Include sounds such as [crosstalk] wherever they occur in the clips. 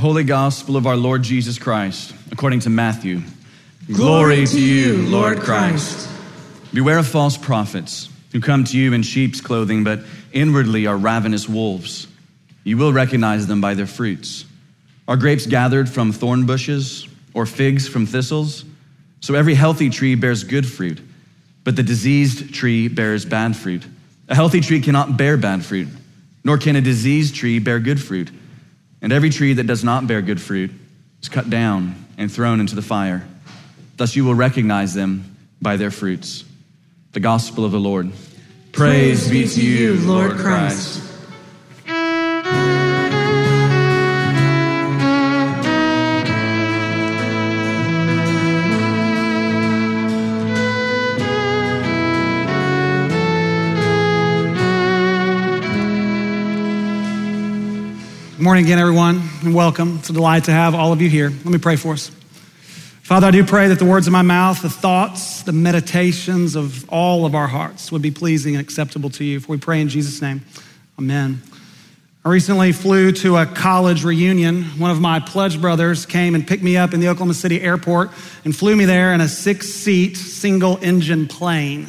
Holy Gospel of our Lord Jesus Christ, according to Matthew. Glory to you, Lord Christ. Beware of false prophets who come to you in sheep's clothing, but inwardly are ravenous wolves. You will recognize them by their fruits. Are grapes gathered from thorn bushes or figs from thistles? So every healthy tree bears good fruit, but the diseased tree bears bad fruit. A healthy tree cannot bear bad fruit, nor can a diseased tree bear good fruit. And every tree that does not bear good fruit is cut down and thrown into the fire. Thus you will recognize them by their fruits. The gospel of the Lord. Praise, be to you, Lord Christ. Good morning again, everyone, and welcome. It's a delight to have all of you here. Let me pray for us. Father, I do pray that the words of my mouth, the thoughts, the meditations of all of our hearts would be pleasing and acceptable to you. For we pray in Jesus' name. Amen. I recently flew to a college reunion. One of my pledge brothers came and picked me up in the Oklahoma City airport and flew me there in a six seat, single engine plane.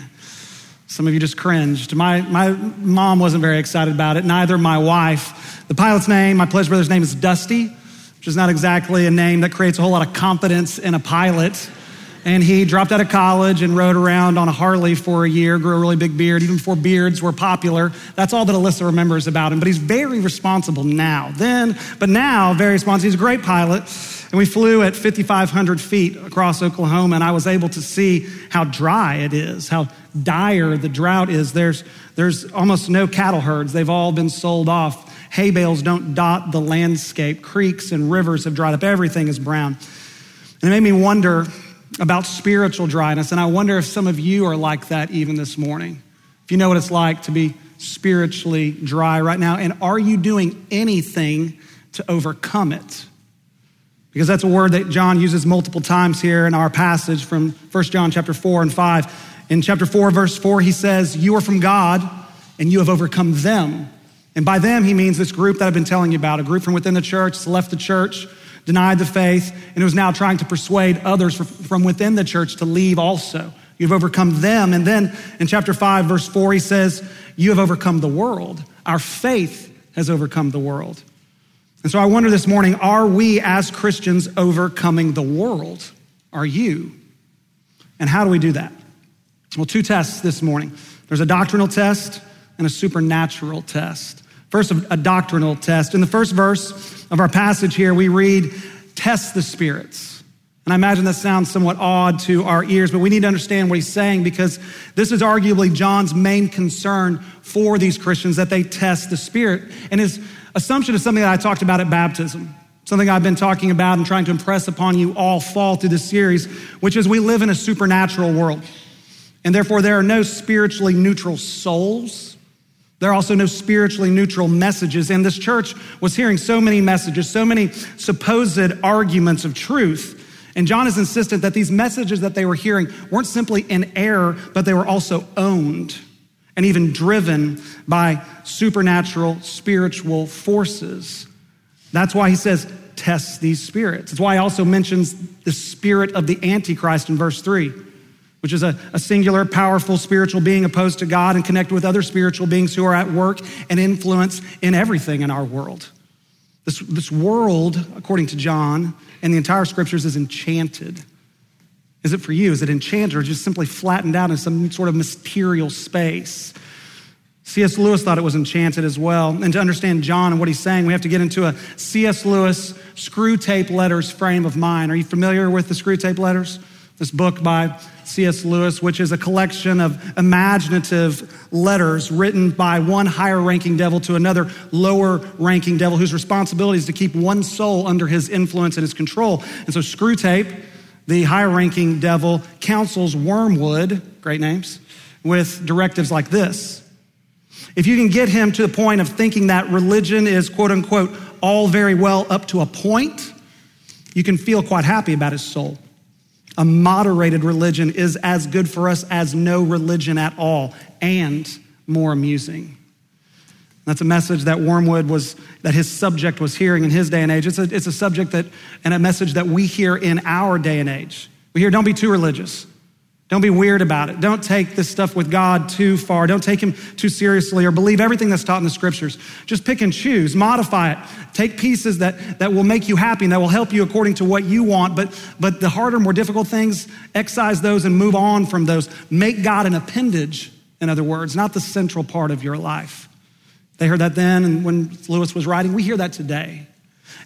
Some of you just cringed. My, my mom wasn't very excited about it, neither my wife. The pilot's name, my pledge brother's name is Dusty, which is not exactly a name that creates a whole lot of confidence in a pilot. And he dropped out of college and rode around on a Harley for a year, grew a really big beard, even before beards were popular. That's all that Alyssa remembers about him. But he's very responsible now. Then, but now, very responsible. He's a great pilot. And we flew at 5,500 feet across Oklahoma, and I was able to see how dry it is, how dire the drought is. There's, there's almost no cattle herds, they've all been sold off. Hay bales don't dot the landscape. Creeks and rivers have dried up. Everything is brown. And it made me wonder about spiritual dryness. And I wonder if some of you are like that even this morning. If you know what it's like to be spiritually dry right now, and are you doing anything to overcome it? Because that's a word that John uses multiple times here in our passage from 1 John chapter 4 and 5. In chapter 4, verse 4, he says, You are from God, and you have overcome them. And by them, he means this group that I've been telling you about, a group from within the church, left the church, denied the faith, and was now trying to persuade others from within the church to leave also. You've overcome them. And then in chapter 5, verse 4, he says, You have overcome the world. Our faith has overcome the world. And so I wonder this morning are we as Christians overcoming the world? Are you? And how do we do that? Well, two tests this morning there's a doctrinal test and a supernatural test. First, a doctrinal test. In the first verse of our passage here, we read, Test the spirits. And I imagine that sounds somewhat odd to our ears, but we need to understand what he's saying because this is arguably John's main concern for these Christians that they test the spirit. And his assumption is something that I talked about at baptism, something I've been talking about and trying to impress upon you all fall through this series, which is we live in a supernatural world. And therefore, there are no spiritually neutral souls. There are also no spiritually neutral messages. And this church was hearing so many messages, so many supposed arguments of truth. And John is insistent that these messages that they were hearing weren't simply in error, but they were also owned and even driven by supernatural spiritual forces. That's why he says, test these spirits. That's why he also mentions the spirit of the Antichrist in verse 3, which is a, a singular, powerful spiritual being opposed to God and connected with other spiritual beings who are at work and influence in everything in our world. This, this world, according to John and the entire scriptures, is enchanted. Is it for you? Is it enchanted or just simply flattened out in some sort of material space? C.S. Lewis thought it was enchanted as well. And to understand John and what he's saying, we have to get into a C.S. Lewis Screwtape Letters frame of mind. Are you familiar with the Screwtape Letters? This book by C.S. Lewis, which is a collection of imaginative letters written by one higher ranking devil to another lower ranking devil whose responsibility is to keep one soul under his influence and his control. And so Screwtape the higher ranking devil counsels Wormwood, great names, with directives like this. If you can get him to the point of thinking that religion is quote unquote all very well up to a point, you can feel quite happy about his soul. A moderated religion is as good for us as no religion at all and more amusing. That's a message that Wormwood was, that his subject was hearing in his day and age. It's a, it's a subject that, and a message that we hear in our day and age. We hear, don't be too religious. Don't be weird about it. Don't take this stuff with God too far. Don't take him too seriously or believe everything that's taught in the scriptures. Just pick and choose, modify it. Take pieces that, that will make you happy and that will help you according to what you want. But, but the harder, more difficult things, excise those and move on from those. Make God an appendage, in other words, not the central part of your life. They heard that then, and when Lewis was writing, we hear that today.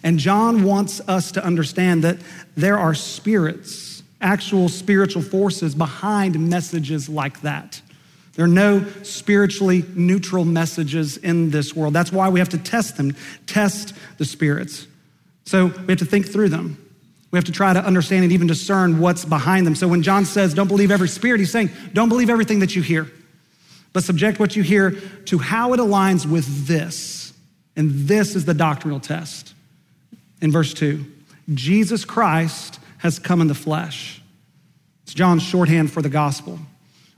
And John wants us to understand that there are spirits actual spiritual forces behind messages like that. There are no spiritually neutral messages in this world. That's why we have to test them, test the spirits. So we have to think through them. We have to try to understand and even discern what's behind them. So when John says, don't believe every spirit, he's saying, don't believe everything that you hear, but subject what you hear to how it aligns with this. And this is the doctrinal test. In verse 2, Jesus Christ has come in the flesh. It's John's shorthand for the gospel.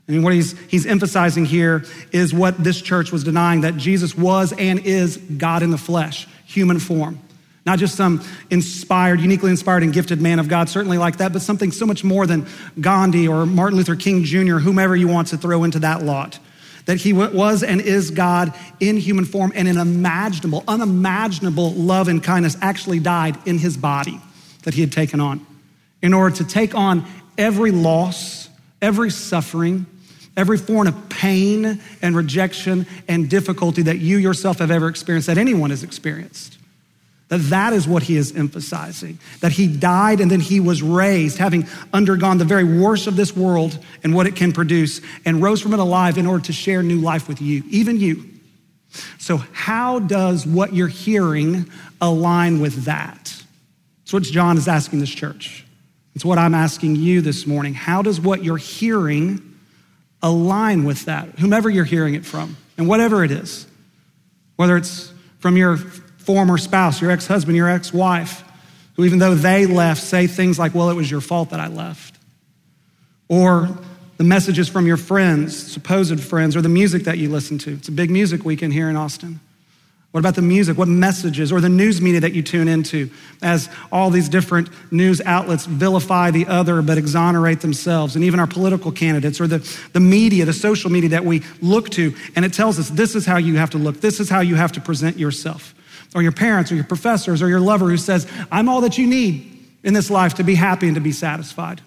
I mean, what he's, he's emphasizing here is what this church was denying that Jesus was and is God in the flesh, human form. Not just some inspired, uniquely inspired and gifted man of God, certainly like that, but something so much more than Gandhi or Martin Luther King Jr., whomever you want to throw into that lot. That he was and is God in human form and an imaginable, unimaginable love and kindness actually died in his body that he had taken on in order to take on every loss, every suffering, every form of pain and rejection and difficulty that you yourself have ever experienced, that anyone has experienced. That that is what he is emphasizing. That he died and then he was raised, having undergone the very worst of this world and what it can produce, and rose from it alive in order to share new life with you, even you. So, how does what you're hearing align with that? That's what John is asking this church. It's what I'm asking you this morning. How does what you're hearing align with that? Whomever you're hearing it from, and whatever it is, whether it's from your former spouse, your ex husband, your ex wife, who, even though they left, say things like, Well, it was your fault that I left. Or the messages from your friends, supposed friends, or the music that you listen to. It's a big music weekend here in Austin. What about the music? What messages or the news media that you tune into as all these different news outlets vilify the other but exonerate themselves, and even our political candidates or the, the media, the social media that we look to, and it tells us this is how you have to look, this is how you have to present yourself. Or your parents or your professors or your lover who says, I'm all that you need in this life to be happy and to be satisfied.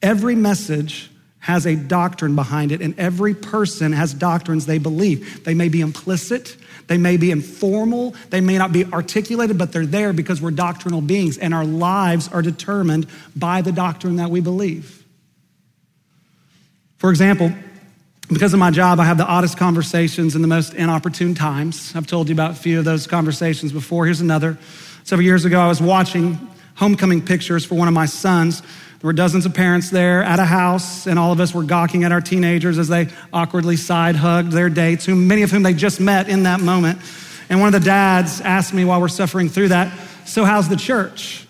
Every message has a doctrine behind it, and every person has doctrines they believe. They may be implicit, they may be informal, they may not be articulated, but they're there because we're doctrinal beings, and our lives are determined by the doctrine that we believe. For example, because of my job, I have the oddest conversations in the most inopportune times. I've told you about a few of those conversations before. Here's another. Several years ago, I was watching homecoming pictures for one of my sons there were dozens of parents there at a house, and all of us were gawking at our teenagers as they awkwardly side hugged their dates, whom, many of whom they just met in that moment. And one of the dads asked me while we're suffering through that, So, how's the church?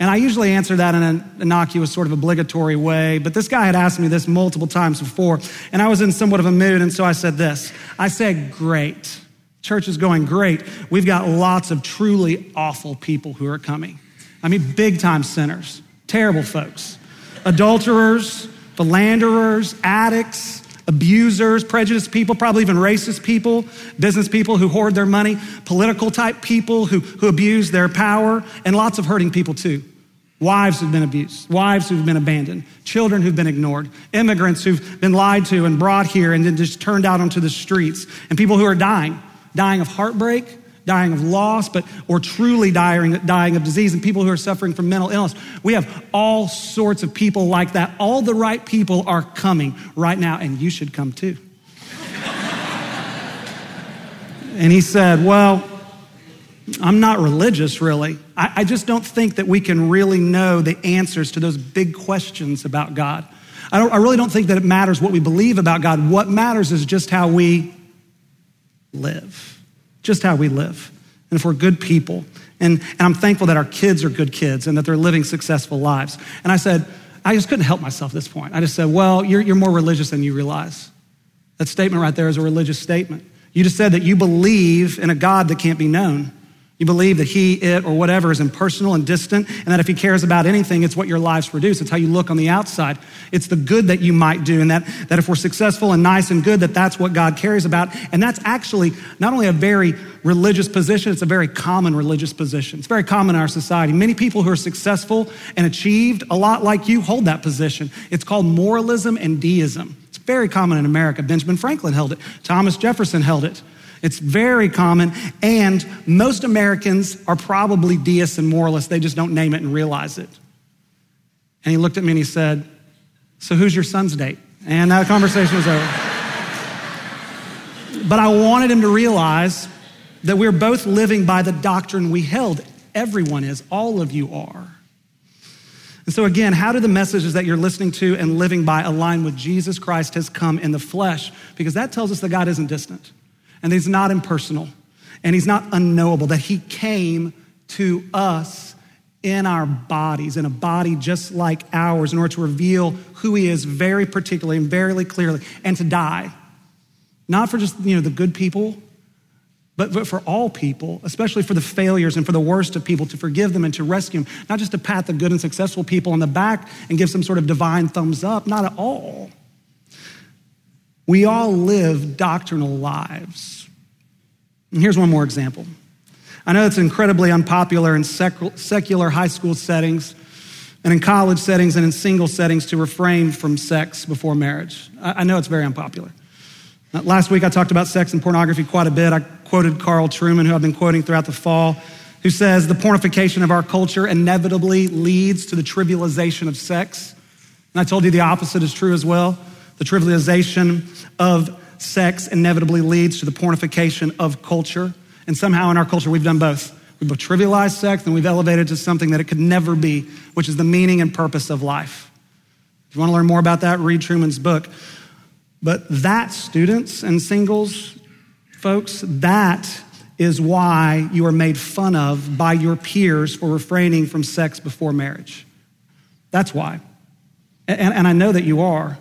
And I usually answer that in an innocuous, sort of obligatory way, but this guy had asked me this multiple times before, and I was in somewhat of a mood, and so I said this. I said, Great. Church is going great. We've got lots of truly awful people who are coming. I mean, big time sinners. Terrible folks. Adulterers, philanderers, addicts, abusers, prejudiced people, probably even racist people, business people who hoard their money, political type people who, who abuse their power, and lots of hurting people too. Wives who've been abused, wives who've been abandoned, children who've been ignored, immigrants who've been lied to and brought here and then just turned out onto the streets, and people who are dying, dying of heartbreak, dying of loss, but or truly dying, dying of disease, and people who are suffering from mental illness. We have all sorts of people like that. All the right people are coming right now, and you should come too. [laughs] and he said, Well, I'm not religious, really. I, I, just don't think that we can really know the answers to those big questions about God. I, I really don't think that it matters what we believe about God. What matters is just how we live just how we live. And if we're good people, and, and I'm thankful that our kids are good kids and that they're living successful lives. And I said, I just couldn't help myself at this point. I just said, Well, you're, you're more religious than you realize. That statement right there is a religious statement. You just said that you believe in a God that can't be known. You believe that he, it, or whatever is impersonal and distant, and that if he cares about anything, it's what your lives produce. It's how you look on the outside. It's the good that you might do, and that, that if we're successful and nice and good, that that's what God cares about. And that's actually not only a very religious position, it's a very common religious position. It's very common in our society. Many people who are successful and achieved a lot like you hold that position. It's called moralism and deism. It's very common in America. Benjamin Franklin held it, Thomas Jefferson held it. It's very common, and most Americans are probably deists and moralists. They just don't name it and realize it. And he looked at me and he said, So who's your son's date? And that conversation was over. but I wanted him to realize that we're both living by the doctrine we held. Everyone is, all of you are. And so, again, how do the messages that you're listening to and living by align with Jesus Christ has come in the flesh? Because that tells us that God isn't distant and he's not impersonal and he's not unknowable, that he came to us in our bodies, in a body just like ours, in order to reveal who he is very particularly and very clearly, and to die. Not for just you know the good people, but, but for all people, especially for the failures and for the worst of people, to forgive them and to rescue them, not just to pat the good and successful people on the back and give some sort of divine thumbs up, not at all. We all live doctrinal lives. And here's one more example. I know it's incredibly unpopular in secular high school settings and in college settings and in single settings to refrain from sex before marriage. I know it's very unpopular. Uh, last week I talked about sex and pornography quite a bit. I quoted Carl Trueman, who I've been quoting throughout the fall, who says the pornification of our culture inevitably leads to the trivialization of sex. And I told you the opposite is true as well. The trivialization of sex inevitably leads to the pornification of culture. And somehow in our culture, we've done both. We've trivialized sex and we've elevated it to something that it could never be, which is the meaning and purpose of life. If you want to learn more about that, read Trueman's book. But that, students and singles, folks, that is why you are made fun of by your peers for refraining from sex before marriage. That's why. And, and I know that you are.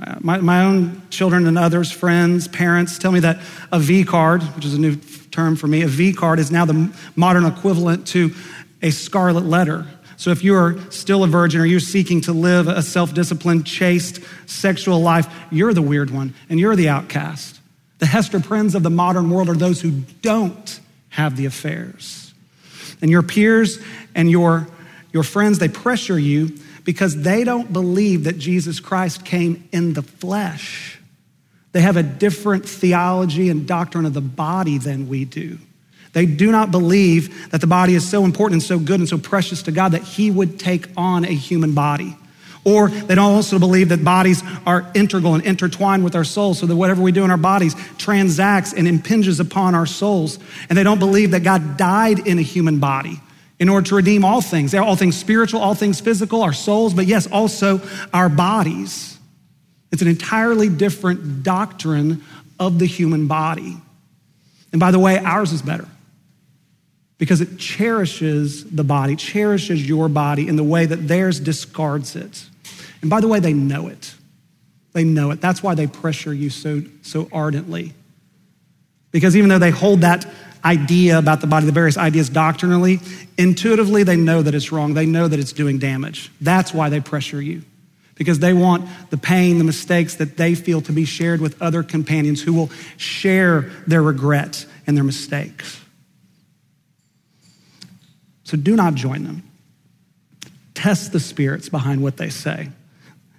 Uh, my, my own children and others, friends, parents tell me that a V card, which is a new term for me, a V card is now the modern equivalent to a scarlet letter. So if you are still a virgin or you're seeking to live a self disciplined, chaste sexual life, you're the weird one and you're the outcast. The Hester Prynne's of the modern world are those who don't have the affairs. And your peers and your, your friends, they pressure you because they don't believe that Jesus Christ came in the flesh. They have a different theology and doctrine of the body than we do. They do not believe that the body is so important and so good and so precious to God that He would take on a human body. Or they don't also believe that bodies are integral and intertwined with our souls, so that whatever we do in our bodies transacts and impinges upon our souls. And they don't believe that God died in a human body in order to redeem all things. All things spiritual, all things physical, our souls, but yes, also our bodies. It's an entirely different doctrine of the human body. And by the way, ours is better because it cherishes the body, cherishes your body in the way that theirs discards it. And by the way, they know it. They know it. That's why they pressure you so, so ardently. Because even though they hold that idea about the body, the various ideas doctrinally, intuitively they know that it's wrong. They know that it's doing damage. That's why they pressure you. Because they want the pain, the mistakes that they feel to be shared with other companions who will share their regret and their mistakes. So do not join them. Test the spirits behind what they say.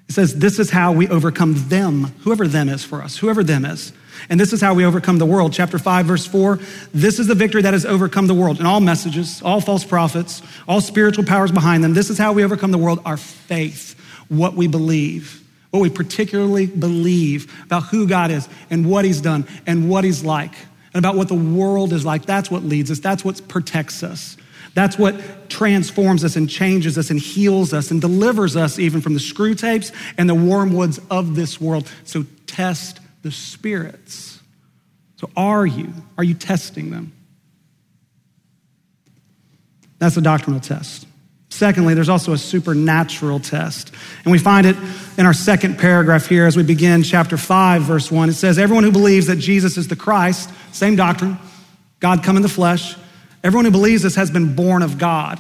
It says, This is how we overcome them, whoever them is for us, whoever them is. And this is how we overcome the world. Chapter 5, verse 4 this is the victory that has overcome the world. And all messages, all false prophets, all spiritual powers behind them. This is how we overcome the world our faith, what we believe, what we particularly believe about who God is and what He's done and what He's like and about what the world is like. That's what leads us, that's what protects us. That's what transforms us and changes us and heals us and delivers us even from the Screwtapes and the wormwoods of this world. So test the spirits. So, are you? Are you testing them? That's a doctrinal test. Secondly, there's also a supernatural test. And we find it in our second paragraph here as we begin chapter 5, verse 1. It says, Everyone who believes that Jesus is the Christ, same doctrine, God come in the flesh, everyone who believes this has been born of God.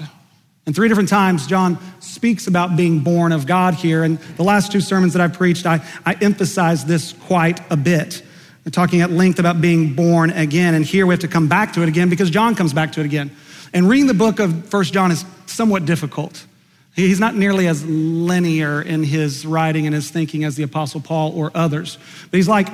And three different times, John speaks about being born of God here. And the last two sermons that I preached, I, I emphasized this quite a bit. We're talking at length about being born again. And here we have to come back to it again because John comes back to it again. And reading the book of First John is somewhat difficult. He's not nearly as linear in his writing and his thinking as the Apostle Paul or others. But he's like,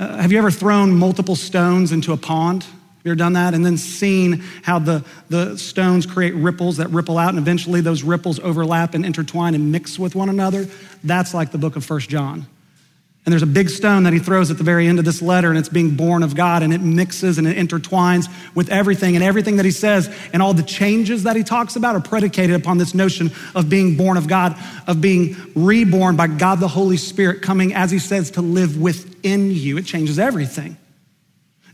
uh, have you ever thrown multiple stones into a pond? You ever done that? And then seen how the, the stones create ripples that ripple out, and eventually those ripples overlap and intertwine and mix with one another? That's like the book of First John. And there's a big stone that he throws at the very end of this letter, and it's being born of God, and it mixes and it intertwines with everything. And everything that he says and all the changes that he talks about are predicated upon this notion of being born of God, of being reborn by God the Holy Spirit coming, as he says, to live within you. It changes everything.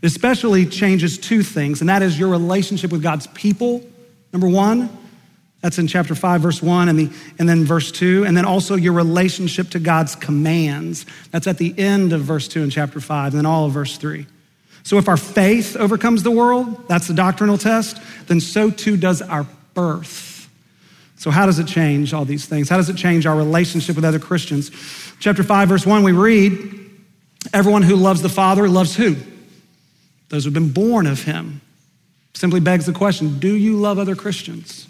Especially changes two things, and that is your relationship with God's people, number one, that's in chapter 5, verse 1, and, the, and then verse 2. And then also your relationship to God's commands. That's at the end of verse 2 in chapter 5, and then all of verse 3. So if our faith overcomes the world, that's the doctrinal test, then so too does our birth. So, how does it change all these things? How does it change our relationship with other Christians? Chapter 5, verse 1, we read, Everyone who loves the Father loves who? Those who've been born of him. Simply begs the question do you love other Christians?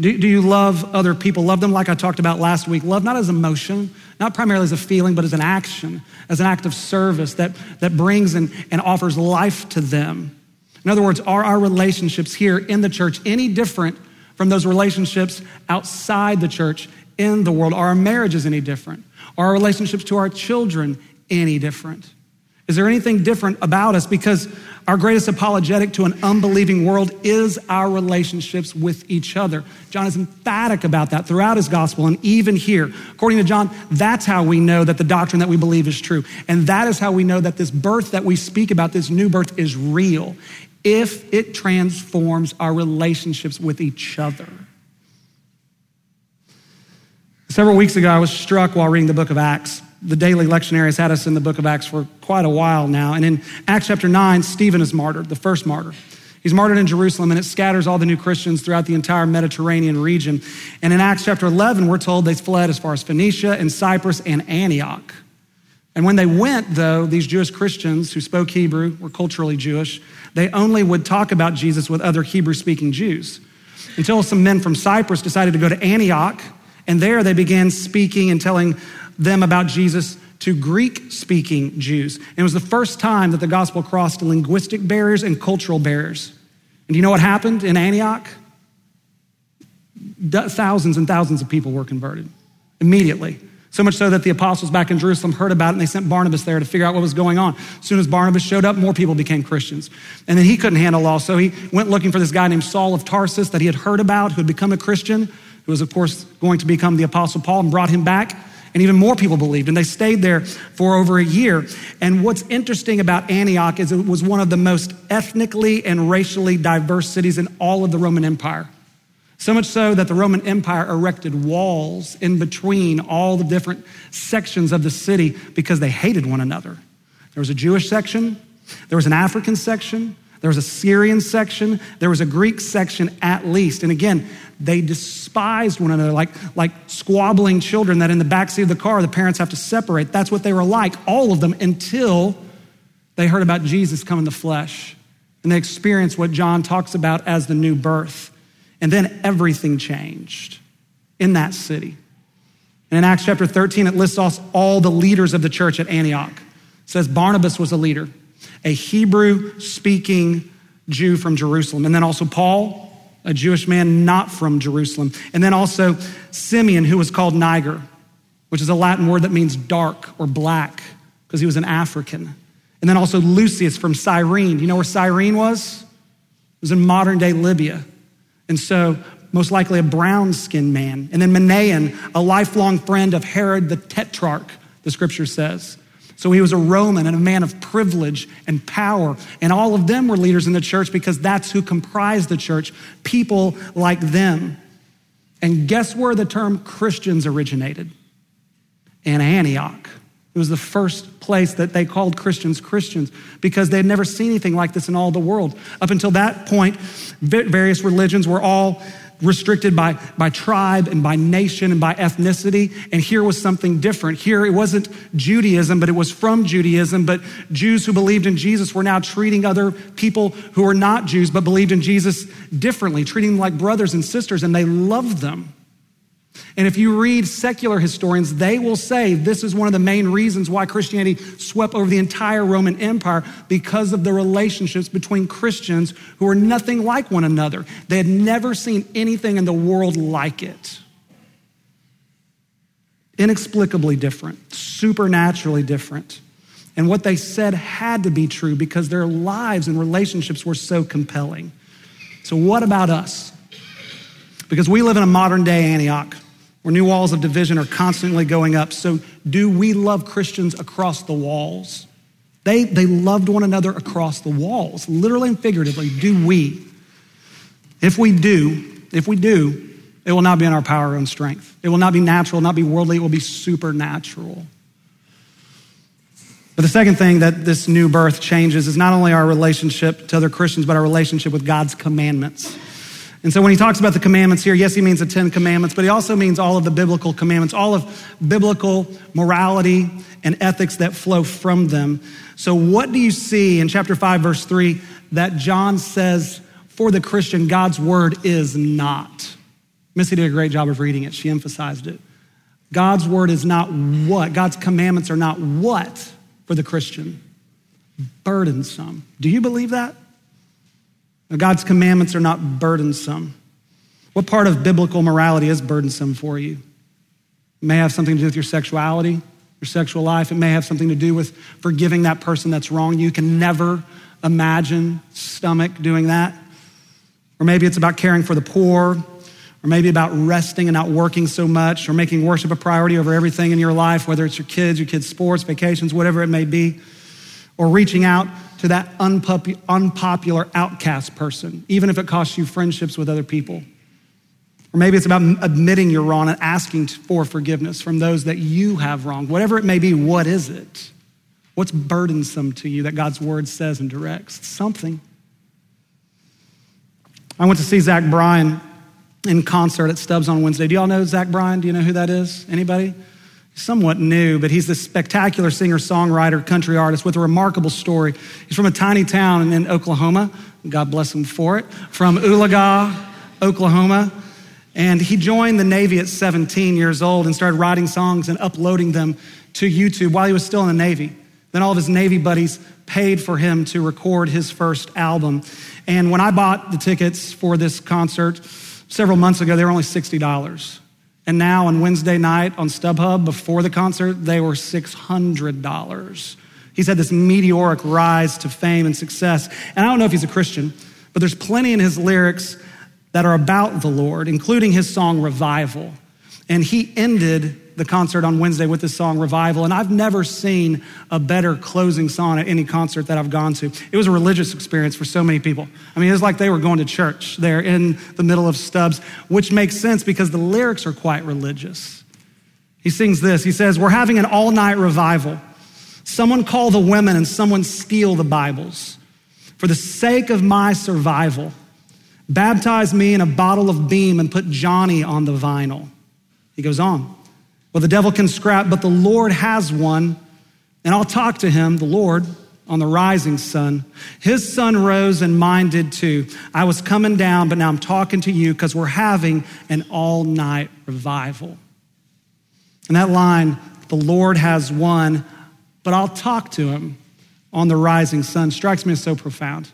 Do, do you love other people? Love them like I talked about last week. Love not as emotion, not primarily as a feeling, but as an action, as an act of service that, that brings and, and offers life to them. In other words, are our relationships here in the church any different from those relationships outside the church in the world? Are our marriages any different? Are our relationships to our children any different? Is there anything different about us? Because our greatest apologetic to an unbelieving world is our relationships with each other. John is emphatic about that throughout his gospel and even here. According to John, that's how we know that the doctrine that we believe is true. And that is how we know that this birth that we speak about, this new birth, is real if it transforms our relationships with each other. Several weeks ago, I was struck while reading the book of Acts the daily lectionary has had us in the book of Acts for quite a while now. And in Acts chapter 9, Stephen is martyred, the first martyr. He's martyred in Jerusalem, and it scatters all the new Christians throughout the entire Mediterranean region. And in Acts chapter 11, we're told they fled as far as Phoenicia and Cyprus and Antioch. And when they went, though, these Jewish Christians who spoke Hebrew, were culturally Jewish, they only would talk about Jesus with other Hebrew speaking Jews. Until some men from Cyprus decided to go to Antioch, and there they began speaking and telling them about Jesus to Greek speaking Jews. And it was the first time that the gospel crossed linguistic barriers and cultural barriers. And you know what happened in Antioch? Thousands and thousands of people were converted immediately. So much so that the apostles back in Jerusalem heard about it and they sent Barnabas there to figure out what was going on. As soon as Barnabas showed up, more people became Christians. And then he couldn't handle all, so he went looking for this guy named Saul of Tarsus that he had heard about, who had become a Christian, who was, of course, going to become the apostle Paul, and brought him back and even more people believed. And they stayed there for over a year. And what's interesting about Antioch is it was one of the most ethnically and racially diverse cities in all of the Roman Empire. So much so that the Roman Empire erected walls in between all the different sections of the city because they hated one another. There was a Jewish section, there was an African section, there was a Syrian section, there was a Greek section at least. And again, they despised one another like, like squabbling children that in the backseat of the car the parents have to separate. That's what they were like, all of them, until they heard about Jesus come in the flesh. And they experienced what John talks about as the new birth. And then everything changed in that city. And in Acts chapter 13, it lists off all the leaders of the church at Antioch. It says Barnabas was a leader, a Hebrew speaking Jew from Jerusalem. And then also Paul, a Jewish man not from Jerusalem. And then also Simeon, who was called Niger, which is a Latin word that means dark or black, because he was an African. And then also Lucius from Cyrene. You know where Cyrene was? It was in modern day Libya. And so, most likely a brown skinned man. And then Manaen, a lifelong friend of Herod the Tetrarch, the scripture says. So he was a Roman and a man of privilege and power. And all of them were leaders in the church because that's who comprised the church, people like them. And guess where the term Christians originated? In Antioch. It was the first place that they called Christians Christians because they had never seen anything like this in all the world. Up until that point, various religions were all restricted by, by tribe and by nation and by ethnicity. And here was something different. Here it wasn't Judaism, but it was from Judaism. But Jews who believed in Jesus were now treating other people who were not Jews but believed in Jesus differently, treating them like brothers and sisters, and they loved them. And if you read secular historians, they will say this is one of the main reasons why Christianity swept over the entire Roman Empire because of the relationships between Christians who were nothing like one another. They had never seen anything in the world like it. Inexplicably different, supernaturally different. And what they said had to be true because their lives and relationships were so compelling. So, what about us? Because we live in a modern day Antioch where new walls of division are constantly going up. So, do we love Christians across the walls? They, they loved one another across the walls, literally and figuratively. Do we? If we do, if we do, it will not be in our power and strength. It will not be natural, not be worldly, it will be supernatural. But the second thing that this new birth changes is not only our relationship to other Christians, but our relationship with God's commandments. And so when he talks about the commandments here, yes, he means the Ten Commandments, but he also means all of the biblical commandments, all of biblical morality and ethics that flow from them. So, what do you see in chapter 5, verse 3 that John says for the Christian, God's word is not? Missy did a great job of reading it, she emphasized it. God's word is not what? God's commandments are not what for the Christian? Burdensome. Do you believe that? God's commandments are not burdensome. What part of biblical morality is burdensome for you? It may have something to do with your sexuality, your sexual life. It may have something to do with forgiving that person that's wrong. You can never imagine stomach doing that. Or maybe it's about caring for the poor, or maybe about resting and not working so much, or making worship a priority over everything in your life, whether it's your kids, your kids' sports, vacations, whatever it may be, or reaching out to that unpopular outcast person, even if it costs you friendships with other people. Or maybe it's about admitting you're wrong and asking for forgiveness from those that you have wronged. Whatever it may be, what is it? What's burdensome to you that God's word says and directs? something. I went to see Zach Bryan in concert at Stubbs on Wednesday. Do y'all know Zach Bryan? Do you know who that is? Anybody? Somewhat new, but he's this spectacular singer songwriter, country artist with a remarkable story. He's from a tiny town in Oklahoma. God bless him for it. From Oologah, Oklahoma. And he joined the Navy at 17 years old and started writing songs and uploading them to YouTube while he was still in the Navy. Then all of his Navy buddies paid for him to record his first album. And when I bought the tickets for this concert several months ago, they were only $60. And now on Wednesday night on StubHub before the concert, they were $600. He's had this meteoric rise to fame and success. And I don't know if he's a Christian, but there's plenty in his lyrics that are about the Lord, including his song Revival. And he ended the concert on Wednesday with the song Revival. And I've never seen a better closing song at any concert that I've gone to. It was a religious experience for so many people. I mean, it was like they were going to church there in the middle of Stubbs, which makes sense because the lyrics are quite religious. He sings this He says, We're having an all night revival. Someone call the women and someone steal the Bibles. For the sake of my survival, baptize me in a bottle of beam and put Johnny on the vinyl. He goes on. Well, the devil can scrap, but the Lord has won, and I'll talk to him, the Lord, on the rising sun. His sun rose and mine did too. I was coming down, but now I'm talking to you because we're having an all night revival. And that line, the Lord has won, but I'll talk to him on the rising sun, strikes me as so profound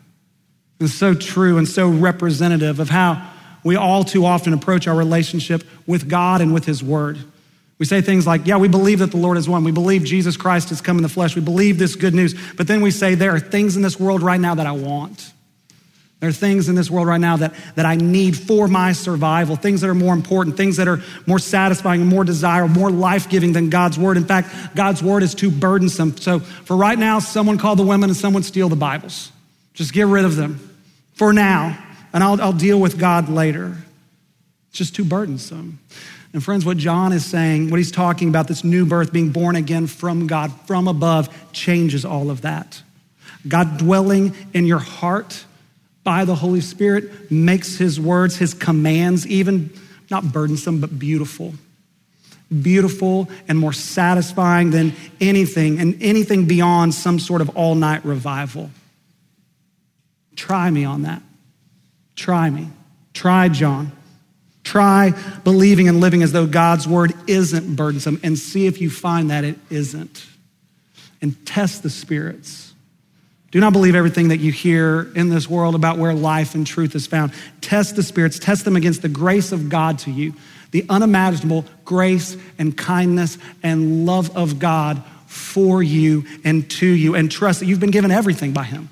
and so true and so representative of how we all too often approach our relationship with God and with His Word. We say things like, yeah, we believe that the Lord is one. We believe Jesus Christ has come in the flesh. We believe this good news. But then we say, there are things in this world right now that I want. There are things in this world right now that, that I need for my survival, things that are more important, things that are more satisfying, more desirable, more life giving than God's word. In fact, God's word is too burdensome. So for right now, someone call the women and someone steal the Bibles. Just get rid of them for now, and I'll, I'll deal with God later. It's just too burdensome. And friends, what John is saying, what he's talking about, this new birth, being born again from God, from above, changes all of that. God dwelling in your heart by the Holy Spirit makes his words, his commands, even not burdensome, but beautiful. Beautiful and more satisfying than anything, and anything beyond some sort of all night revival. Try me on that. Try me. Try John. Try believing and living as though God's word isn't burdensome and see if you find that it isn't. And test the spirits. Do not believe everything that you hear in this world about where life and truth is found. Test the spirits, test them against the grace of God to you, the unimaginable grace and kindness and love of God for you and to you, and trust that you've been given everything by Him.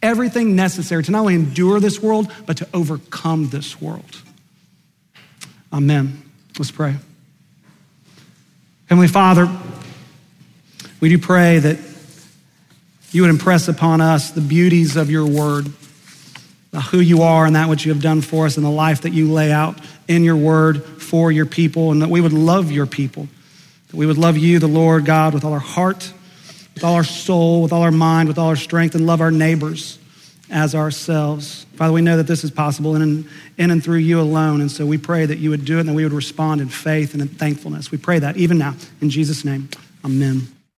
Everything necessary to not only endure this world, but to overcome this world. Amen. Let's pray. Heavenly Father, we do pray that you would impress upon us the beauties of your word, who you are and that which you have done for us, and the life that you lay out in your word for your people, and that we would love your people. That we would love you, the Lord God, with all our heart, with all our soul, with all our mind, with all our strength, and love our neighbors as ourselves. Father, we know that this is possible in, in and through you alone. And so we pray that you would do it and that we would respond in faith and in thankfulness. We pray that even now. In Jesus' name, amen.